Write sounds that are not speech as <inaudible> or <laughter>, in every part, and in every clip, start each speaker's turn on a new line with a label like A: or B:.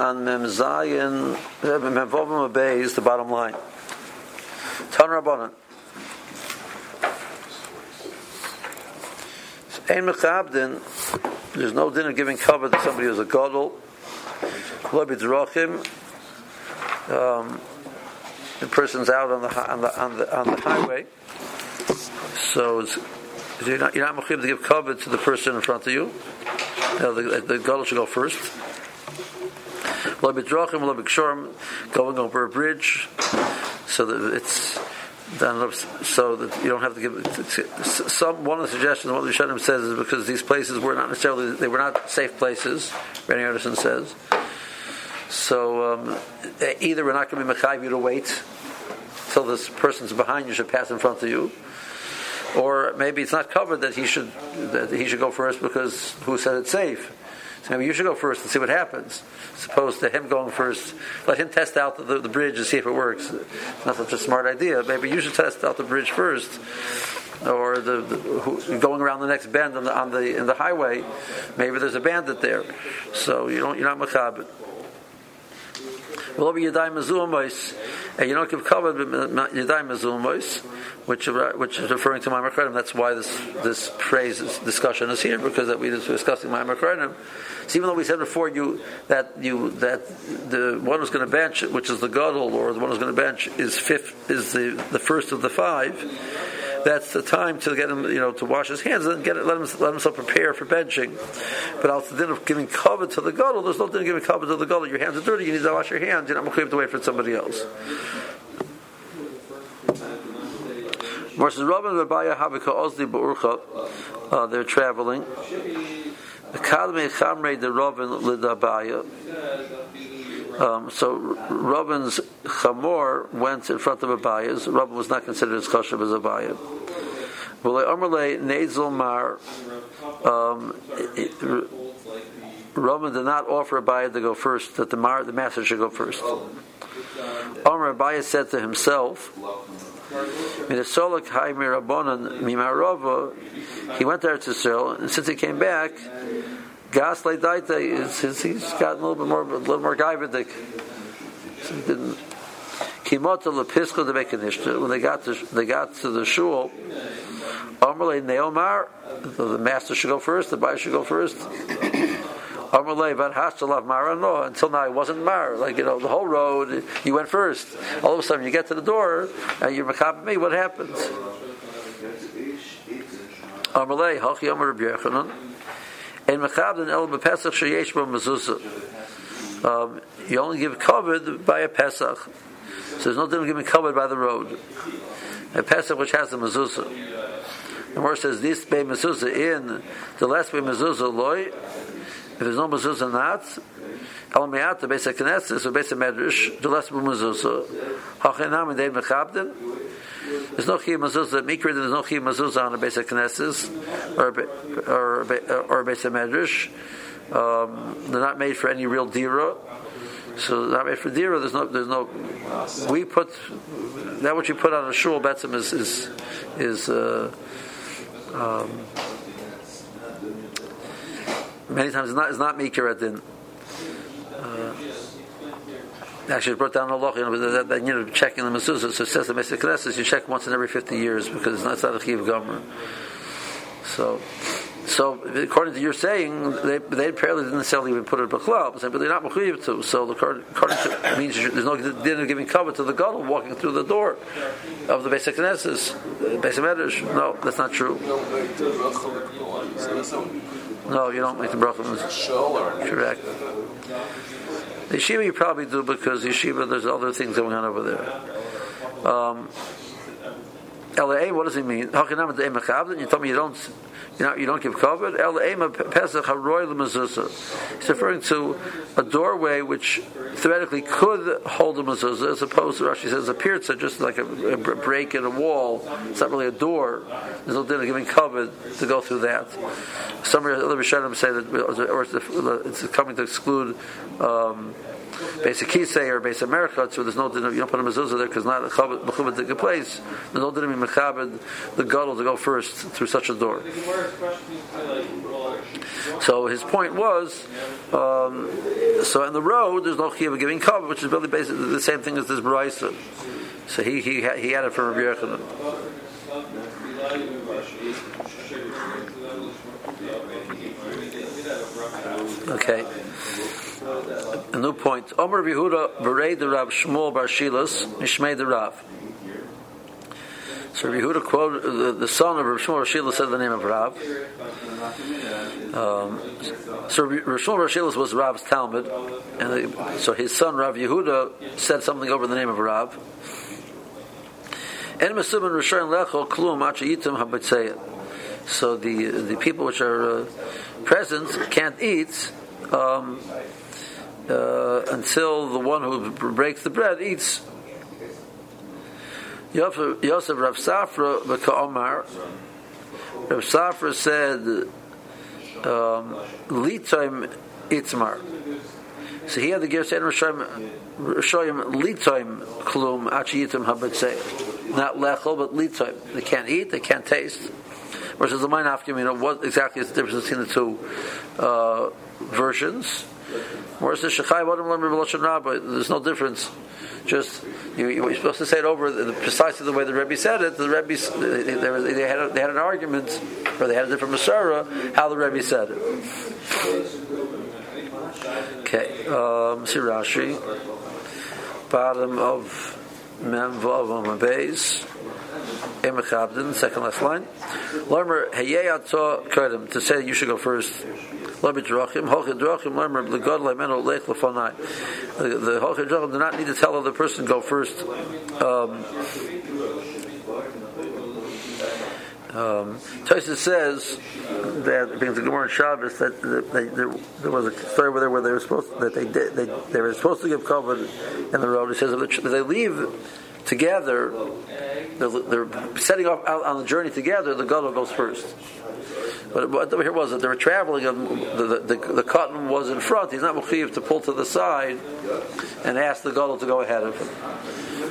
A: on Mem Zayin, Memvovim Bay is the bottom line. Tan Rabbanan. Ein Mechabdin, there's no din of giving cover to somebody who's a b'drachim, um, the person's out on the on the on the, on the highway, so you're not you're not to give cover to the person in front of you. know, the, the should go first. Lo b'drachim, lo b'kshorim, going over a bridge, so that it's so that you don't have to give some one of the suggestions what the Rishonim says is because these places were not necessarily they were not safe places. Randy Anderson says. So um, either we're not going to be mechayiv you to wait till this person's behind you should pass in front of you, or maybe it's not covered that he should that he should go first because who said it's safe. So maybe you should go first and see what happens. Supposed to him going first, let him test out the, the, bridge and see if it works. Not such a smart idea. Maybe you should test out the bridge first, or the, the who, going around the next bend on the, on the in the highway. Maybe there's a bandit there, so you don't you're not machabit. Well, over Yadai Mezumais, and you don't give cover Yadai Mezumais, which uh, which is referring to Ma'amar Kredim. That's why this this phrase this discussion is here because that we were discussing Ma'amar Kredim. So even though we said before you that you that the one who's going to bench, which is the gadol, or the one who's going to bench is fifth is the the first of the five that's the time to get him, you know, to wash his hands and get it, let him let himself prepare for benching. But also the of giving cover to the gadol, there's no din giving cover to the gadol. Your hands are dirty. You need to wash your hands. You're not going to wait for somebody else. Versus Rabban Rabaya Habika Ozli Ba'urcha, uh, they're traveling. The Kadme Chamre de Rabban Lidabaya. Um, so Robin's chamor went in front of Abaye's. Robin was not considered as kosher as Abaye. Um, Robin did not offer Abaye to go first; that the mar, the master should go first. Amr Abaye said to himself. He went there to Israel, and since he came back, Gas Daita is he's gotten a little bit more a little more gaivadik. So didn't Kimota lepisko make an when they got to they got to the shul. Amalei Neomar, the master should go first, the buyer should go first. No until now it wasn't Mar. Like you know, the whole road you went first. All of a sudden you get to the door and you're makab me, what happens? Amalei Hachi Amar. And mechabdin el bepesach sheyesh bo mezuzah. Um, you only give covered by a pesach. So there's no difference giving covered by the road. A pesach which has the mezuzah. The word says this be mezuzah in the last be mezuzah loy. If there's no mezuzah not, al me'at the basic knesses or basic medrash the last be mezuzah. Hachenam and dein mechabdin. There's no chiyuv mezuzah mikra. There's no chiyuv mezuzah on a basic knesses or or or a basic medrash. Um, they're not made for any real dira. So not made for dira. There's no. There's no. We put that what you put on a shul betzim is is is. Uh, um, many times it's not, it's not din. Uh, actually brought down a law, you know, that, that, you know, checking the mezuzah. So it says the Mesa Knesset, you check once in every 50 years because it's not, it's not a chiv gomer. So, so according to your saying, they they apparently didn't necessarily even put it in b'chlal, but they're not mechuyev to. So according to means there's no dinner giving cover to the gadol walking through the door of the basic knesses, basic medrash. No, that's not true. No, you don't make the bracha. Correct. The yeshiva you probably do because yeshiva there's other things going on over there. Um, LA, what does it mean? You told me you don't, you know, you don't give cover. Pesach Haroy It's referring to a doorway which theoretically could hold a mezuzah, as opposed to Rashi says a pirza, just like a, a, break in a wall. It's not really a door. There's no dinner giving cover to go through that. Some other Rishonim say that, or it's coming to exclude. Um, basic kisei or basic merchat, so there's no din of, you don't put a mezuzah there because not a mechubad take place. There's no din of the gadol to go first through such a door. So his point was, um, so in the road there's no chiyuv giving cover, which is really basically the same thing as this brisa. So he he he had it from Rabbi Yochanan. Okay. A new point. Omer Yehuda Berei the Rav Shmuel Bar Shilas Nishmei the Rav. So Yehuda quoted the, the son of Rav Shmuel said the name of Rav. Um, so Rav Shmuel was Rav's Talmud, and the, so his son Rav Yehuda said something over the name of Rav. So the the people which are uh, present can't eat um, uh, until the one who breaks the bread eats. Yosef Rav Safra Omar. Rav Safra said, um, "Litoim itzmar." So he had the gears and Rishoyim litoim klum achiyitim habetzei. Not lechol, but litoim. They can't eat, they can't taste. Versus the after you know what exactly is the difference between the two uh, versions. Whereas the Shechai but there's no difference. Just you, you're supposed to say it over the, precisely the way the Rebbe said it. The Rebbe they, they, they, had a, they had an argument, or they had a different Masorah how the Rebbe said it. Okay, um, see Rashi, bottom of Mem Vav on. Emechabdin, second last line. Lermer Heyeyatza Kodim to say you should go first. Lermer Drachim, Hochid Drachim, Lermer Legod Lemeno Lech Lefonai. The Hochid Drachim do not need to tell the person go first. Um, um, Tosis says that because the Gemara Shabbos that, they, there, was a story where they, where they were supposed that they did, they, they were supposed to give covenant in the road. He says if they leave together, they're, they're setting off out on the journey together. The gadol goes first. But what here was that they were traveling, and the, the, the, the cotton was in front. He's not mechiv to pull to the side and ask the gadol to go ahead of him.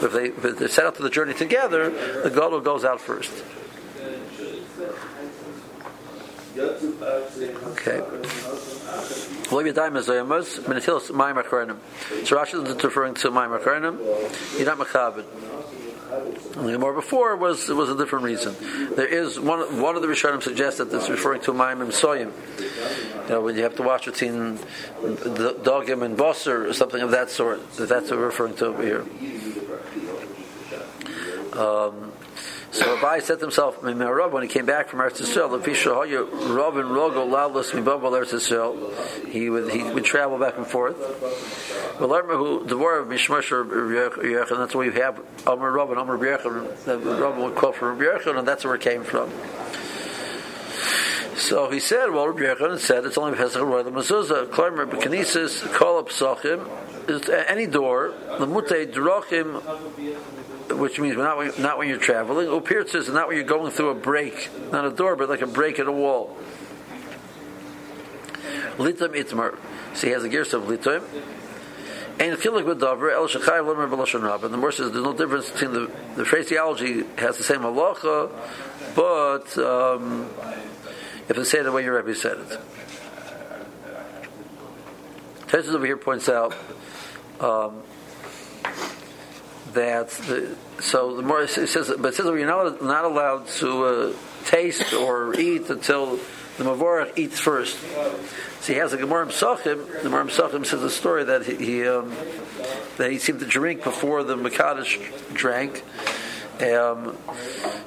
A: If they, if they set out to the journey together, the gadol goes out first. Okay. So Rashi is referring to Maimar Karnim. You're not Machabed. The more before was was a different reason. There is one one of the Rishonim suggests that it's referring to Maimim Soyim. You know, when you have to watch between Dogim and Bosser or something of that sort. That that's what we're referring to over here. Um, so Abai said to himself, when he came back from Eretz Yisrael, Robin Rogo Lavlos Mibabal Eretz Yisrael, he would he would travel back and forth. And that's where you have Amr Robin, Amr Yechon, Robin would quote from Rabbi and that's where it came from. So he said, well, Rabbi Yechon said it's only Pesach Roy the Mezuzah, Klarmer Bekinesis, Call up Sachim, any door, the Mute Drachim which means not when, not when you're traveling. Upir says not when you're going through a break, not a door, but like a break in a wall. Litam itmar. So he has a gear of litam. And chilik with davar el b'lashon rab. And the more says there's no difference between the the phraseology has the same halacha, but um, if they say it the way your Rebbe said it. Tesis over here points out. Um, that the, so the more it says, but it says you're not not allowed to uh, taste or eat until the mavorach eats first. So he has a Gemara Psachim. The Gemara Psachim says a story that he, he um, that he seemed to drink before the Makadish drank. Um,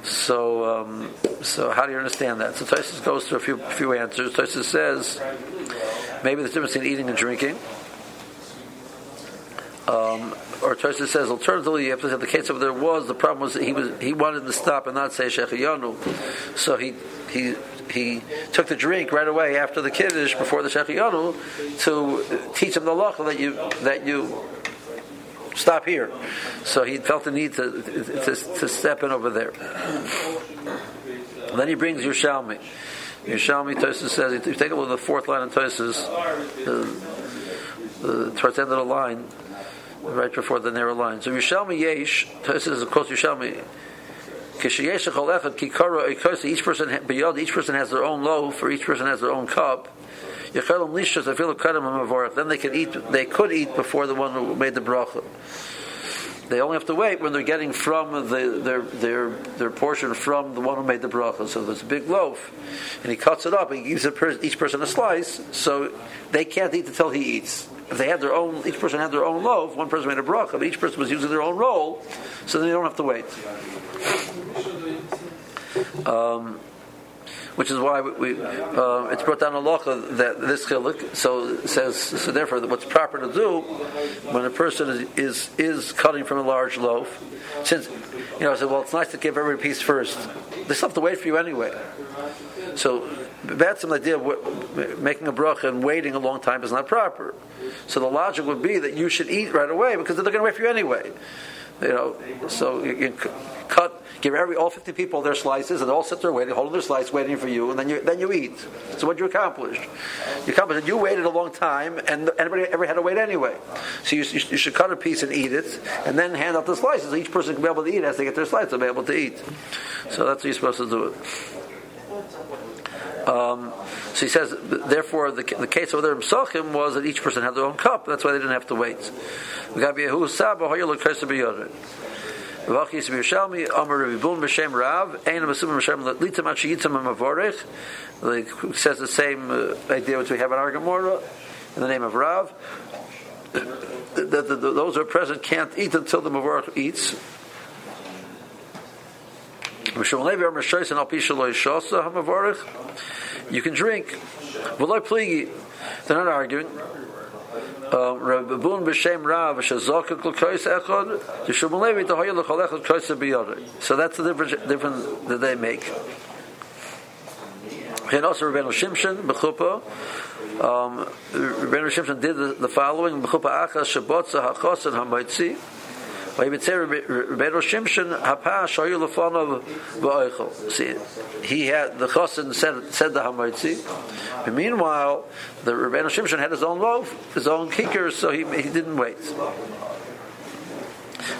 A: so, um, so how do you understand that? So Tosis goes through a few few answers. Tosis says maybe there's a difference between eating and drinking. Um, or Tosa says alternatively you have to say the case of there was the problem was he was he wanted to stop and not say Shechiyanu, so he he he took the drink right away after the kiddush before the Shechiyanu to teach him the law that you that you stop here. So he felt the need to to, to step in over there. And then he brings Yerushalmi. Yerushalmi Tosa says if you take a look at the fourth line of Tosa's, towards the end of the line right before the narrow line. So Yishalmi Yesh, this is of course Yishalmi. Each person, each person has their own loaf, or each person has their own cup. Then they could eat. They could eat before the one who made the bracha. They only have to wait when they're getting from the, their, their, their portion from the one who made the bracha. So there's a big loaf, and he cuts it up. And he gives each person a slice, so they can't eat until he eats. If they had their own, each person had their own loaf. One person made a bracha, but each person was using their own roll, so then they don't have to wait. Um, which is why we, uh, it's brought down a locha that this chilik so says so therefore what's proper to do when a person is, is, is cutting from a large loaf since you know I said well it's nice to give every piece first. They still have to wait for you anyway. So that's some idea of making a bracha and waiting a long time is not proper. So the logic would be that you should eat right away because they're going to wait for you anyway you know so you, you cut give every all 50 people their slices, and they all sit there waiting, holding their slice, waiting for you, and then you then you eat. So what you accomplished? You accomplished. You waited a long time, and anybody ever had to wait anyway. So you, you, should cut a piece and eat it, and then hand out the slices. So each person can be able to eat as they get their slice. They'll be able to eat. So that's how you're supposed to do it. Um, so he says, therefore, the, the case of their psachim was that each person had their own cup. That's why they didn't have to wait. Amar Rebibun B'Shem Rav, Ein Achiyitam Mavorech. Like says the same uh, idea which we have in our Gemara in the name of Rav. That those who are present can't eat until the Mavorech eats. You can drink. They're not arguing. Rabbun b'shem Rav shazokik echad Yishum Levi. So that's the difference, difference that they make. And also Rabbeinu Shimshon b'chuppah. Um, Rabbeinu Shimshon did the, the following: b'chuppah achas shabotza hachos and See, he had the chosin said said the hamoitzi. Meanwhile, the Rebbeinu Shimshon had his own loaf, his own kicker, so he he didn't wait.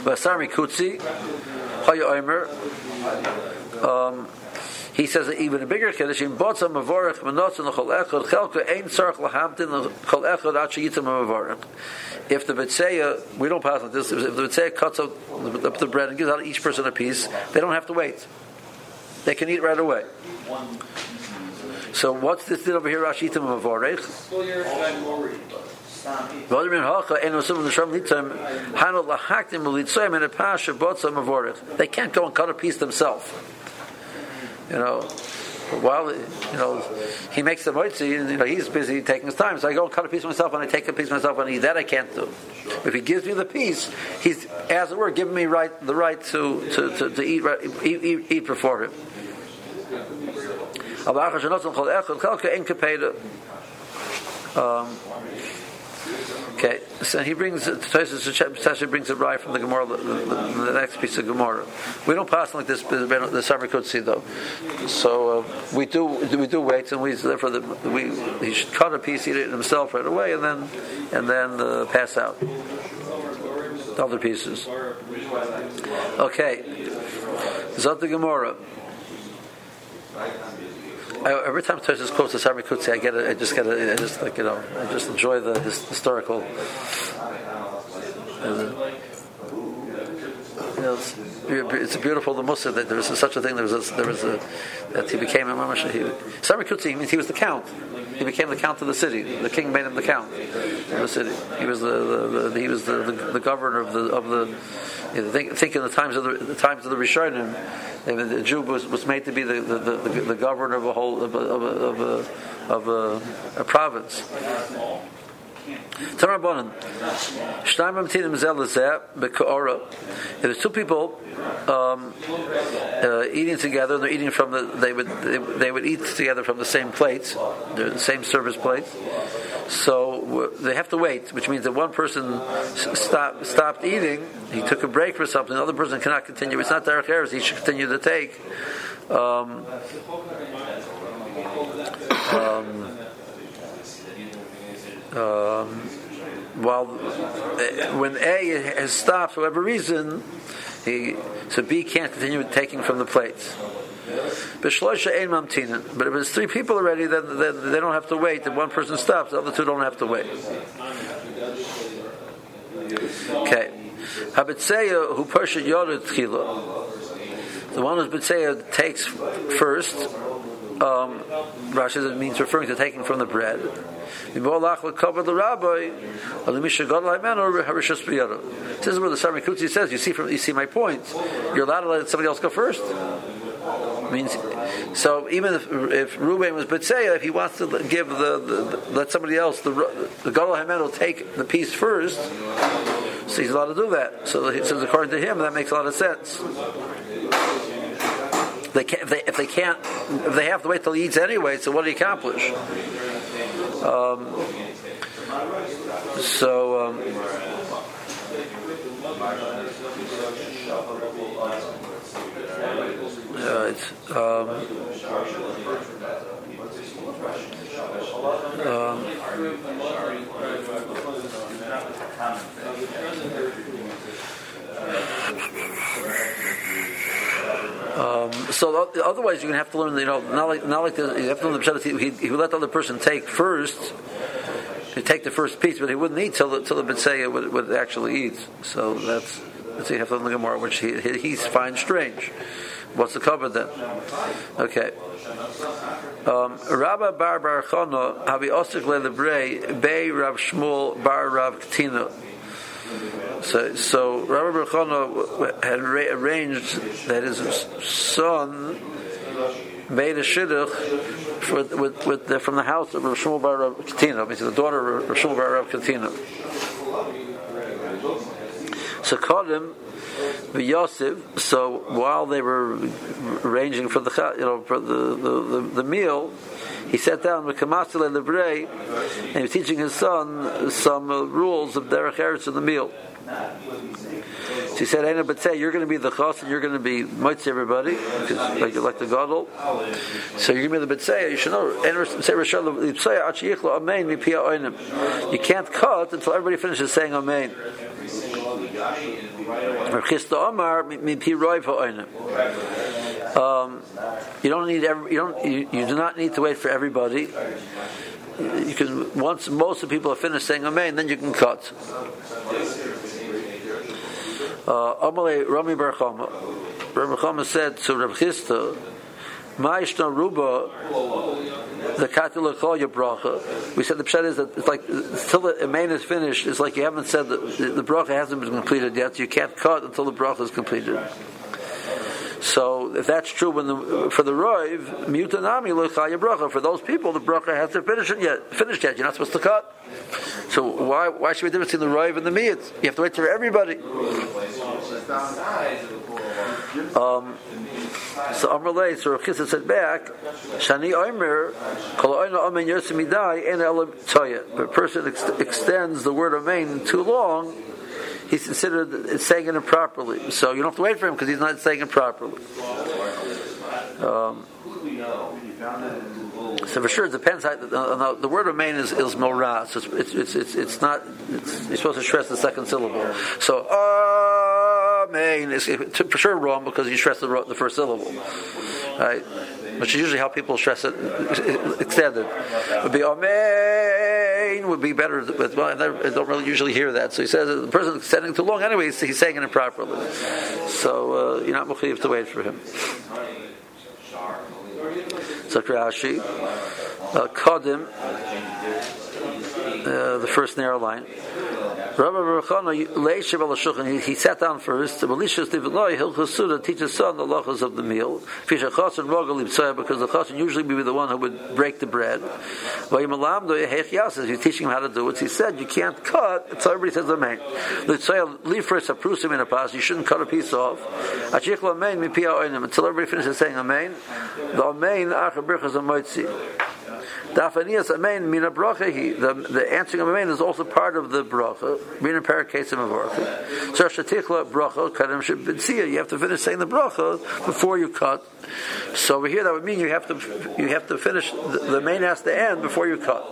A: Vasar mikutzi. Um, he says that even a bigger kiddush in botza mavorach menotzin l'chol echad chelka lahamtin echad mavorach. If the betzeya, we don't pass on this. If the betzeya cuts up the, the bread and gives out each person a piece, they don't have to wait. They can eat right away. So what's this did over here? Rashitim mavorach. They can't go and cut a piece themselves you know, while you know he makes the moitzi, and you know he's busy taking his time. So I go and cut a piece myself, and I take a piece myself, and eat. That I can't do. If he gives me the piece, he's as it were giving me right the right to to, to, to eat, eat, eat eat before him. Um, Okay, so he brings Tosha brings it right from the Gemara, the, the, the, next piece of Gemara. We don't pass like this the summer could see though. So uh, we do we do wait, and we therefore the, we he should cut a piece, eat it himself right away, and then and then uh, pass out the other pieces. Okay, Zot the Gemara. I, every time Tosis quotes the Sami Kutsi, I get it. I just get it. I just like you know. I just enjoy the his, historical. Uh, it's, it's, beautiful the Musa that there was such a thing. There was a, a that he became a mamash. Sami Kutsi means he was the count. He became the count of the city. The king made him the count of the city. He was the, the, the he was the, the, governor of the of the you know, think, think in the times of the, the times of the Rishonim, the Jew was, was made to be the, the, the, the governor of a whole of a, of a, of a, of a, a province. If there's two people um, uh, eating together, they're eating from the they would they, they would eat together from the same plates, the same service plates. So they have to wait, which means that one person stopped stopped eating, he took a break for something. The other person cannot continue. It's not Derek Harris; he should continue to take. Um, um, um, while uh, when A has stopped for whatever reason, he, so B can't continue taking from the plates. But if it's three people already, then, then they don't have to wait. If one person stops, the other two don't have to wait. Okay. Habitzeya who yored tchila. The one who's bitzeya takes first. Um, Rashi means referring to taking from the bread. This is where the Sarmi Kutzi says, you see from you see my point. You're allowed to let somebody else go first. Means so even if if Ruben was Betseya, if he wants to give the, the, the let somebody else the the Gadol will take the piece first, so he's allowed to do that. So he says according to him that makes a lot of sense. They can't, if, they, if they can't, if they have to wait till he eats anyway, so what do you accomplish? Um, so. Um, uh, um, um, um, so otherwise, you're going to have to learn. You know, not like not like the, you have to learn the pshat. He, he would let the other person take first. He take the first piece, but he wouldn't eat till the till the b'tseya would, would actually eat. So that's that's you have to learn more, which he, he, finds strange. What's the cover then? Okay. Um, Rabba bar bar chana havi osik lebrei bei Rav Shmuel bar Rav Ktina. So, so Rabbi Berchana had arranged that his son made a shidduch for, with, with the, from the house of Rav Shmuel bar Rav Katina, the daughter of Rav Shmuel bar Rav Katina. So Kodim Yosef. So while they were arranging for the you know for the the, the, the meal, he sat down with Kamasile Lebrei and he was teaching his son some uh, rules of Derech Eretz in the meal. So he said, "Aina, but say you're going to be the chos and you're going to be mitzvah everybody, like like the gadol. So you're going to be the. You should know. You can't cut until everybody finishes saying amen. Um, you don't need every, you don't you, you do not need to wait for everybody. You can once most of the people are finished saying amen, then you can cut. Uh, Amalei Rami Bar Chama. Rabbi Chama said to Rabbi Chisda, Ma'ishna Ruba, the Katil Choya bracha. We said the pshat is that it's like until the main is finished, it's like you haven't said the, the bracha hasn't been completed yet. So you can't cut until the bracha is completed. So if that's true, the, for the roiv mutanami lechaya bracha for those people, the bracha has to finish it yet. Finished yet? You're not supposed to cut. So why why should we difference between the roiv and the miyat? You have to wait for everybody. Um, so Amrlay, so Rav said back, Shani Omer. If a person ex- extends the word Amen too long, he's considered saying it improperly. So you don't have to wait for him because he's not saying it properly. Um, so for sure, it depends. How, the, the, word remain is, is milra, so it's, it's, it's, it's, not. It's, you're supposed to stress the second syllable. So amen is for sure wrong because you stress the, the first syllable, right? Which is usually how people stress it extended. Would be amen would be better, but well, I don't really usually hear that. So he says the person extending too long anyway. He's, saying it improperly. So uh, you're not have to wait for him. Rashi, uh, Kodim, uh, the first narrow line. Rabbi Baruchana he sat down first. Malishas Diviloi Hilchas Suda teaches son the lachas of the meal. Fisha Chasan Rogal because the Chasan usually would be the one who would break the bread. Vayimalamdo Hech Yasas he's teaching him how to do it. He said you can't cut until everybody says Amen. L'tzayel leave first a prusim in a pas. You shouldn't cut a piece off. Achich Amen mipia oinim until everybody finishes saying Amen. The Amen achar birchas amoitzi. Dafanias amen mina bracha. The the answering of amen is also part of the bracha. Mina. So shatichla. You have to finish saying the bracha before you cut. So over here, that would mean you have to you have to finish the, the main has to end before you cut.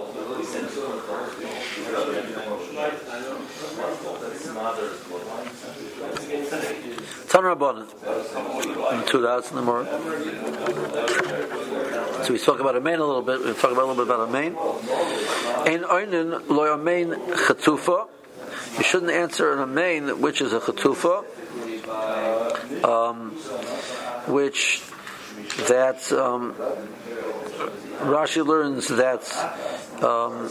A: Tanrabonin. Two doubts in the morning. So we talk about a main a little bit. We talk about a little bit about a main. Ein oinen lo main chatufa. You shouldn't answer in a main which is a chatufa, um, which that um, Rashi learns that um,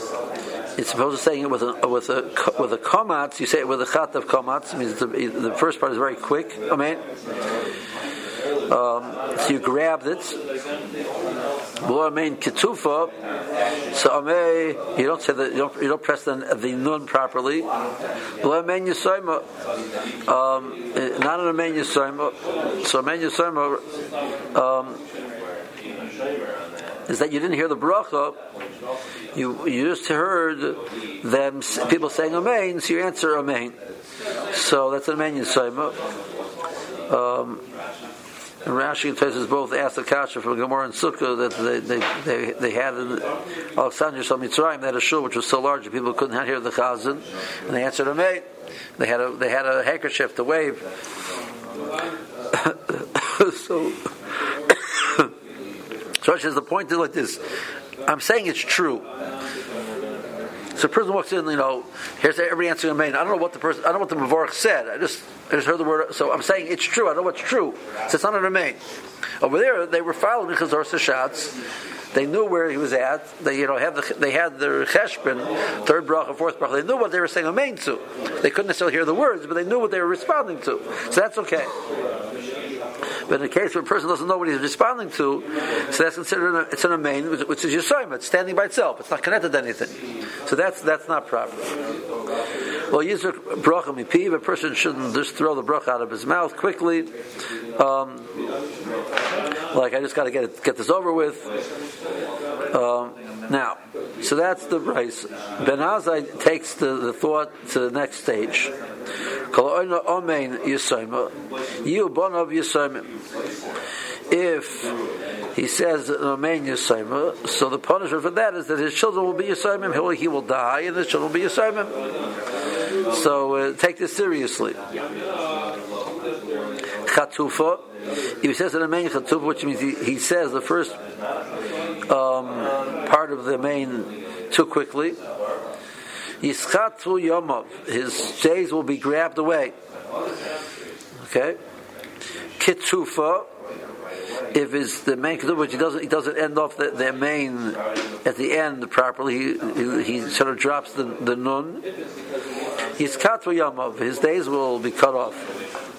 A: it's supposed to saying it with a with a with a komatz. You say it with a chat of komatz. Means the, the first part is very quick. I mean, um, so you grabbed it. I mean ketufa. So amei, you don't say that you don't, you don't press the, the nun properly. I mean yisayma, um, not an amen yisayma. So amen yisayma. Um, is that you didn't hear the bracha, you, you just heard them people saying Amen, so you answer Amen. So that's an Amen Yisayma. Um, and Rashi and Tesis both asked the kasha from Gemara and Sukkah that they they, they, they had in Alexandria some Mitzrayim they had a shul which was so large that people couldn't hear the chazan, and they answered Amen. They had a they had a handkerchief to wave. <coughs> so so says the point is like this. I'm saying it's true. So a person walks in, you know, here's every answer in main. I don't know what the person, I don't know what the Mavorach said. I just, I just heard the word. So I'm saying it's true. I know what's true. So it's not in the main. Over there, they were following Chazor Sashatz. They knew where he was at. They, you know, had the, they had their cheshbon, third bracha, fourth bracha. They knew what they were saying amen to. They couldn't necessarily hear the words, but they knew what they were responding to. So that's okay. But in a case where a person doesn't know what he's responding to, so that's considered a, it's an amen, which is yisayim. It's standing by itself. It's not connected to anything. So that's that's not proper. Well, yizr bracha mipiv. A person shouldn't just throw the bracha out of his mouth quickly. Um, like I just got to get it, get this over with. Um, now, so that's the price. Ben Azai takes the, the thought to the next stage. If he says Amen Yisayim, so the punishment for that is that his children will be Yisayim, he will die, and his children will be Yisayim. So uh, take this seriously. Chatufa, if he says an Amen Chatufa, which means he, he says the first um, part of the main too quickly, Yischatzu Yomov, his days will be grabbed away. Okay? Kitsufa, if it's the main which he doesn't he doesn't end off the, the main at the end properly, he, he, he sort of drops the, the nun. Yischatzu Yomov, his days will be cut off.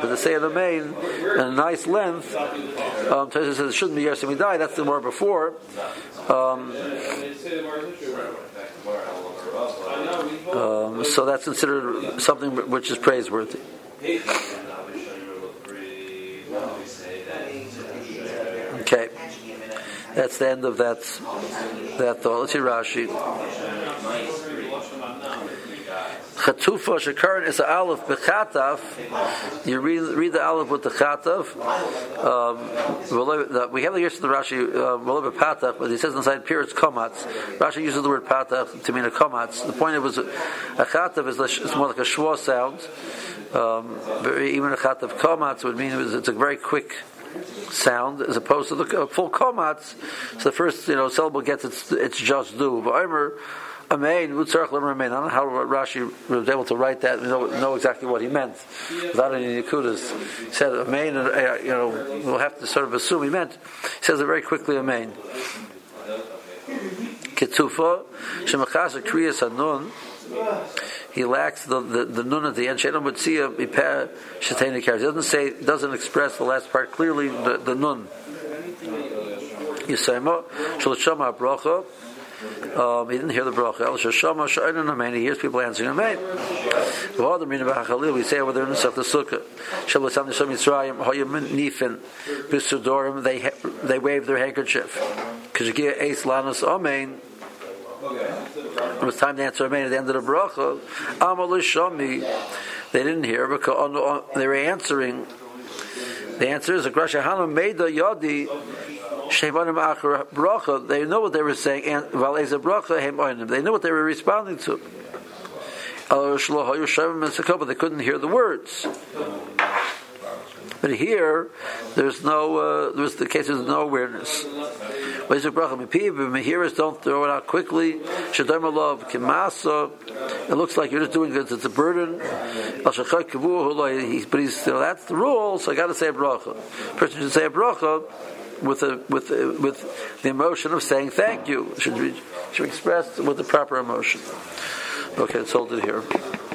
A: But to say an amen in a nice length, um, says it shouldn't be Yersim die. That's the word before. Um, um, so that's considered something which is praiseworthy. Okay, that's the end of that that thought. Let's see Rashi. Chatufa Shakaran is an aleph bechataf. You read, read the aleph with the chataf. Um, we have the years of the Rashi uh, pataf, but he says inside it's komatz. Rashi uses the word pataf to mean a komatz. The point it was a chataf is it's more like a shwa sound. Um, even a chataf komatz would mean it's a very quick sound as opposed to the full komatz. So the first you know syllable gets its its just due. But Amein. I don't know how Rashi was able to write that know, know exactly what he meant without any Nikudas. He said Amein, uh, you know, we'll have to sort of assume he meant. He says it very quickly, Amein. Ketufa, Shemachasa Kriyas Hanun, he lacks the, the, the nun at the end. Shedon would see a shetena He doesn't say, doesn't express the last part clearly. The, the nun. Yisayma, Shalashama Bracha. Um, he didn't hear the bracha. El Shashama Shainan Amen. He hears people answering Amen. The other meaning we say over there in the Sukkah. Shabbosam Nisham Yitzrayim Hoyim Nifin Bisudorim. They they wave their handkerchief. Kajagia Eis Lanas Amen. It was time to answer Amen at the end of the bracha. Amal Shami. They didn't hear because they were answering. The answer is a Grasha Hanam made the Yodi they know what they were saying, and Valeza Bracha They knew what they were responding to. but they couldn't hear the words. But here, there's no, uh, there's the case, there's no awareness. Hearers don't throw it out quickly. It looks like you're just doing it, it's a burden. But he's still, that's the rule, so I got to say a bracha. Person should say a bracha with a, with a, with the emotion of saying thank you. Should be should be expressed with the proper emotion. Okay, let's hold it here.